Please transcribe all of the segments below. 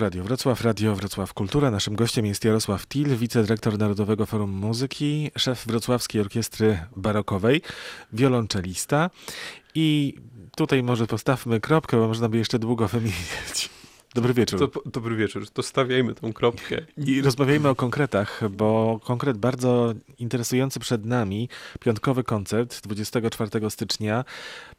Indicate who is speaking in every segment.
Speaker 1: Radio Wrocław, Radio Wrocław Kultura. Naszym gościem jest Jarosław Til, wicedyrektor Narodowego Forum Muzyki, szef Wrocławskiej Orkiestry Barokowej, wiolonczelista. I tutaj może postawmy kropkę, bo można by jeszcze długo wymieniać. Dobry wieczór.
Speaker 2: To, dobry wieczór. To stawiajmy tą kropkę.
Speaker 1: I rozmawiajmy o konkretach, bo konkret bardzo interesujący przed nami. Piątkowy koncert 24 stycznia.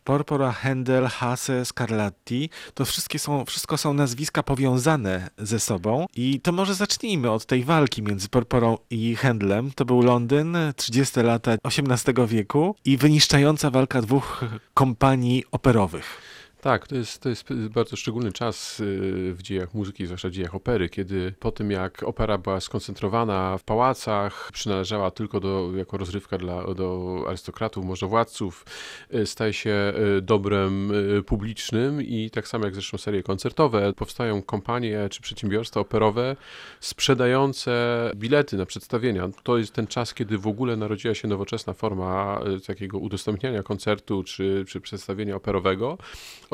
Speaker 1: Porpora, Händel, Hase, Scarlatti. To wszystkie są, wszystko są nazwiska powiązane ze sobą. I to może zacznijmy od tej walki między Porporą i Händlem. To był Londyn, 30 lata XVIII wieku i wyniszczająca walka dwóch kompanii operowych.
Speaker 2: Tak, to jest, to jest bardzo szczególny czas y, w dziejach muzyki, zwłaszcza w dziejach opery, kiedy po tym jak opera była skoncentrowana w pałacach, przynależała tylko do, jako rozrywka dla, do arystokratów, możowładców, y, staje się y, dobrem publicznym i tak samo jak zresztą serie koncertowe, powstają kompanie czy przedsiębiorstwa operowe sprzedające bilety na przedstawienia. To jest ten czas, kiedy w ogóle narodziła się nowoczesna forma takiego udostępniania koncertu czy, czy przedstawienia operowego.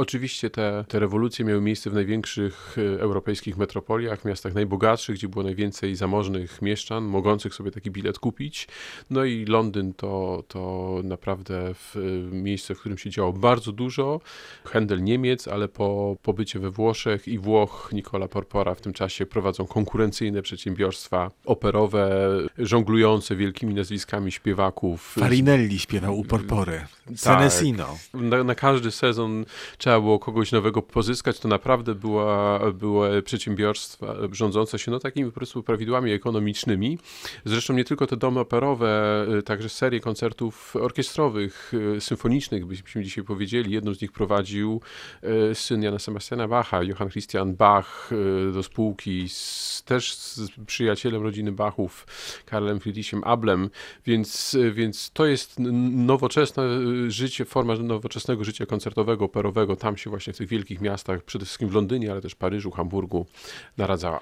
Speaker 2: Oczywiście te, te rewolucje miały miejsce w największych e, europejskich metropoliach, miastach najbogatszych, gdzie było najwięcej zamożnych mieszczan, mogących sobie taki bilet kupić. No i Londyn to, to naprawdę w, e, miejsce, w którym się działo bardzo dużo. Händel Niemiec, ale po pobycie we Włoszech i Włoch Nicola Porpora w tym czasie prowadzą konkurencyjne przedsiębiorstwa operowe, żonglujące wielkimi nazwiskami śpiewaków.
Speaker 1: Farinelli śpiewał u Porpory. Senesino.
Speaker 2: Tak. Na, na każdy sezon trzeba trzeba było kogoś nowego pozyskać, to naprawdę była, były przedsiębiorstwa rządzące się no, takimi po prostu prawidłami ekonomicznymi. Zresztą nie tylko te domy operowe, y, także serie koncertów orkiestrowych, y, symfonicznych, byśmy dzisiaj powiedzieli. Jedną z nich prowadził y, syn Jana Sebastiana Bacha, Johann Christian Bach do spółki, z, też z przyjacielem rodziny Bachów, Karlem Friedrichem Ablem, więc, więc to jest nowoczesne życie, forma nowoczesnego życia koncertowego, operowego, tam się właśnie w tych wielkich miastach, przede wszystkim w Londynie, ale też Paryżu, Hamburgu naradzała.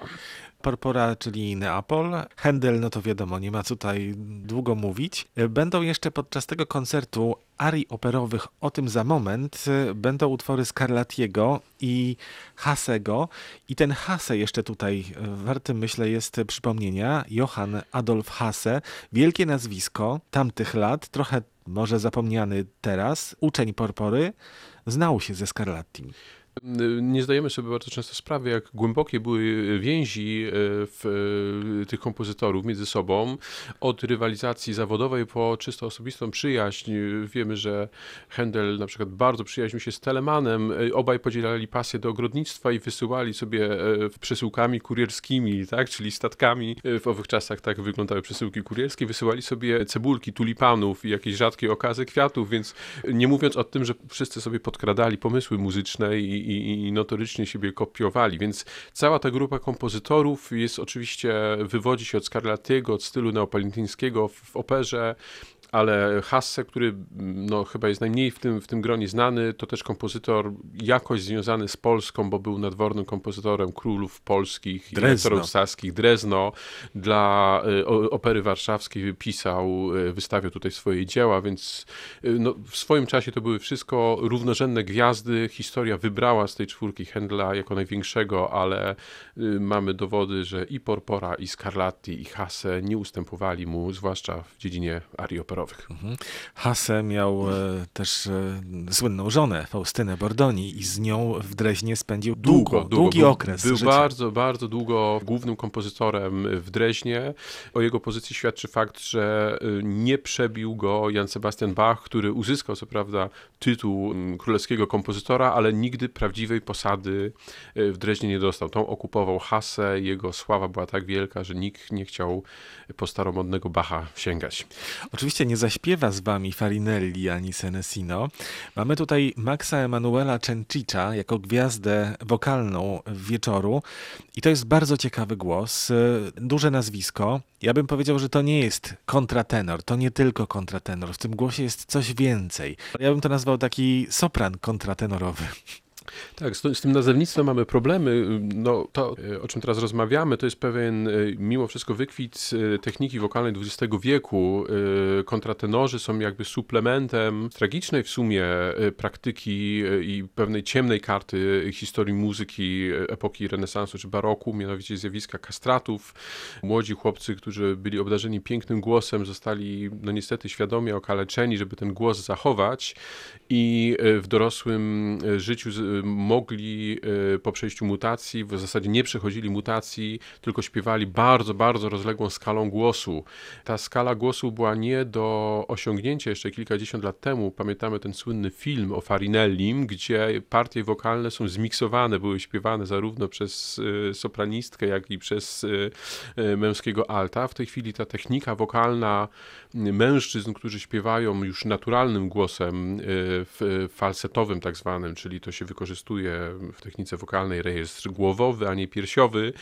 Speaker 1: Porpora, czyli Neapol. Händel, no to wiadomo, nie ma tutaj długo mówić. Będą jeszcze podczas tego koncertu arii operowych o tym za moment. Będą utwory Scarlattiego i Hasego. I ten Hase jeszcze tutaj warty, myślę, jest przypomnienia. Johann Adolf Hase. Wielkie nazwisko tamtych lat, trochę może zapomniany teraz, uczeń Porpory, znał się ze Scarlattim.
Speaker 2: Nie zdajemy sobie bardzo często sprawy, jak głębokie były więzi e, w e, tych kompozytorów między sobą, od rywalizacji zawodowej po czysto osobistą przyjaźń. Wiemy, że Händel na przykład bardzo przyjaźnił się z Telemanem, e, obaj podzielali pasję do ogrodnictwa i wysyłali sobie przesyłkami kurierskimi, tak, czyli statkami. W owych czasach tak wyglądały przesyłki kurierskie. Wysyłali sobie cebulki, tulipanów i jakieś rzadkie okazy kwiatów, więc nie mówiąc o tym, że wszyscy sobie podkradali pomysły muzyczne i i, i notorycznie siebie kopiowali, więc cała ta grupa kompozytorów jest oczywiście, wywodzi się od Scarlattiego, od stylu neopalintyńskiego w operze, ale Hasse, który no, chyba jest najmniej w tym, w tym gronie znany, to też kompozytor jakoś związany z Polską, bo był nadwornym kompozytorem królów polskich
Speaker 1: Drezno.
Speaker 2: i saskich. Drezno dla y, Opery Warszawskiej pisał, y, wystawiał tutaj swoje dzieła, więc y, no, w swoim czasie to były wszystko równorzędne gwiazdy. Historia wybrała z tej czwórki Händla jako największego, ale mamy dowody, że i Porpora, i Scarlatti, i Hasse nie ustępowali mu, zwłaszcza w dziedzinie arii operowej kolorowych.
Speaker 1: Mhm. Hasse miał e, też e, słynną żonę, Faustynę Bordoni i z nią w Dreźnie spędził długo, długo długi okres
Speaker 2: Był
Speaker 1: życia.
Speaker 2: bardzo, bardzo długo głównym kompozytorem w Dreźnie. O jego pozycji świadczy fakt, że e, nie przebił go Jan Sebastian Bach, który uzyskał co prawda tytuł królewskiego kompozytora, ale nigdy prawdziwej posady w Dreźnie nie dostał. Tą okupował Hasse, jego sława była tak wielka, że nikt nie chciał po staromodnego Bacha sięgać.
Speaker 1: Oczywiście nie zaśpiewa z wami Farinelli ani Senesino. Mamy tutaj Maxa Emanuela Cencicza jako gwiazdę wokalną wieczoru i to jest bardzo ciekawy głos, duże nazwisko. Ja bym powiedział, że to nie jest kontratenor, to nie tylko kontratenor. W tym głosie jest coś więcej. Ja bym to nazwał taki sopran kontratenorowy.
Speaker 2: Tak, z, z tym nazewnictwem mamy problemy. No, to, e, o czym teraz rozmawiamy, to jest pewien e, mimo wszystko wykwit e, techniki wokalnej XX wieku. Kontratenorzy są jakby suplementem tragicznej w sumie praktyki i pewnej ciemnej karty historii muzyki epoki renesansu czy baroku, mianowicie zjawiska kastratów. Młodzi chłopcy, którzy byli obdarzeni pięknym głosem, zostali no niestety świadomie okaleczeni, żeby ten głos zachować i w dorosłym życiu mogli e, po przejściu mutacji, w zasadzie nie przechodzili mutacji, tylko śpiewali bardzo, bardzo rozległą skalą głosu. Ta skala głosu była nie do osiągnięcia jeszcze kilkadziesiąt lat temu. Pamiętamy ten słynny film o Farinellim, gdzie partie wokalne są zmiksowane, były śpiewane zarówno przez e, sopranistkę, jak i przez e, męskiego alta. W tej chwili ta technika wokalna mężczyzn, którzy śpiewają już naturalnym głosem, falsetowym tak zwanym, czyli to się wykorzystuje w technice wokalnej rejestr głowowy, a nie piersiowy.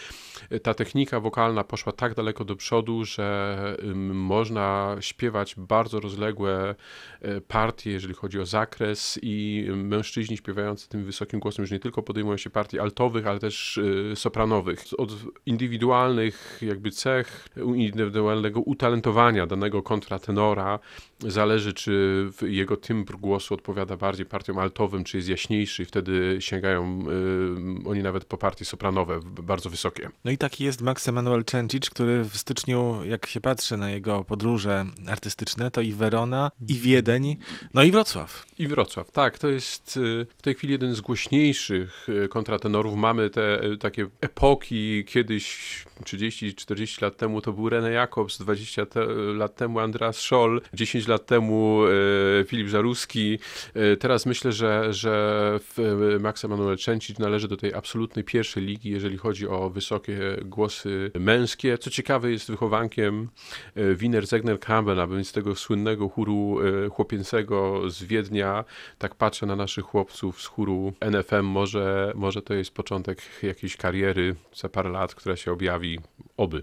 Speaker 2: Ta technika wokalna poszła tak daleko do przodu, że można śpiewać bardzo rozległe e, partie, jeżeli chodzi o zakres i mężczyźni śpiewający tym wysokim głosem już nie tylko podejmują się partii altowych, ale też e, sopranowych. Od indywidualnych jakby cech, indywidualnego utalentowania danego kontratenora zależy, czy jego tymbr głosu odpowiada bardziej partiom altowym, czy jest jaśniejszy i wtedy sięgają y, oni nawet po partii sopranowe bardzo wysokie.
Speaker 1: No i taki jest Max Emanuel Cencic, który w styczniu, jak się patrzy na jego podróże artystyczne, to i Werona, i Wiedeń, no i Wrocław.
Speaker 2: I Wrocław, tak. To jest y, w tej chwili jeden z głośniejszych y, kontratenorów. Mamy te y, takie epoki, kiedyś 30-40 lat temu to był René Jacobs, 20 te, lat temu Andreas Scholl, 10 lat temu Filip Żaruski. Teraz myślę, że, że Max Emanuel Cencic należy do tej absolutnej pierwszej ligi, jeżeli chodzi o wysokie głosy męskie. Co ciekawe, jest wychowankiem Wiener Zegner Campbell, a więc tego słynnego chóru chłopięcego z Wiednia. Tak patrzę na naszych chłopców z chóru NFM, może, może to jest początek jakiejś kariery za parę lat, która się objawi, oby.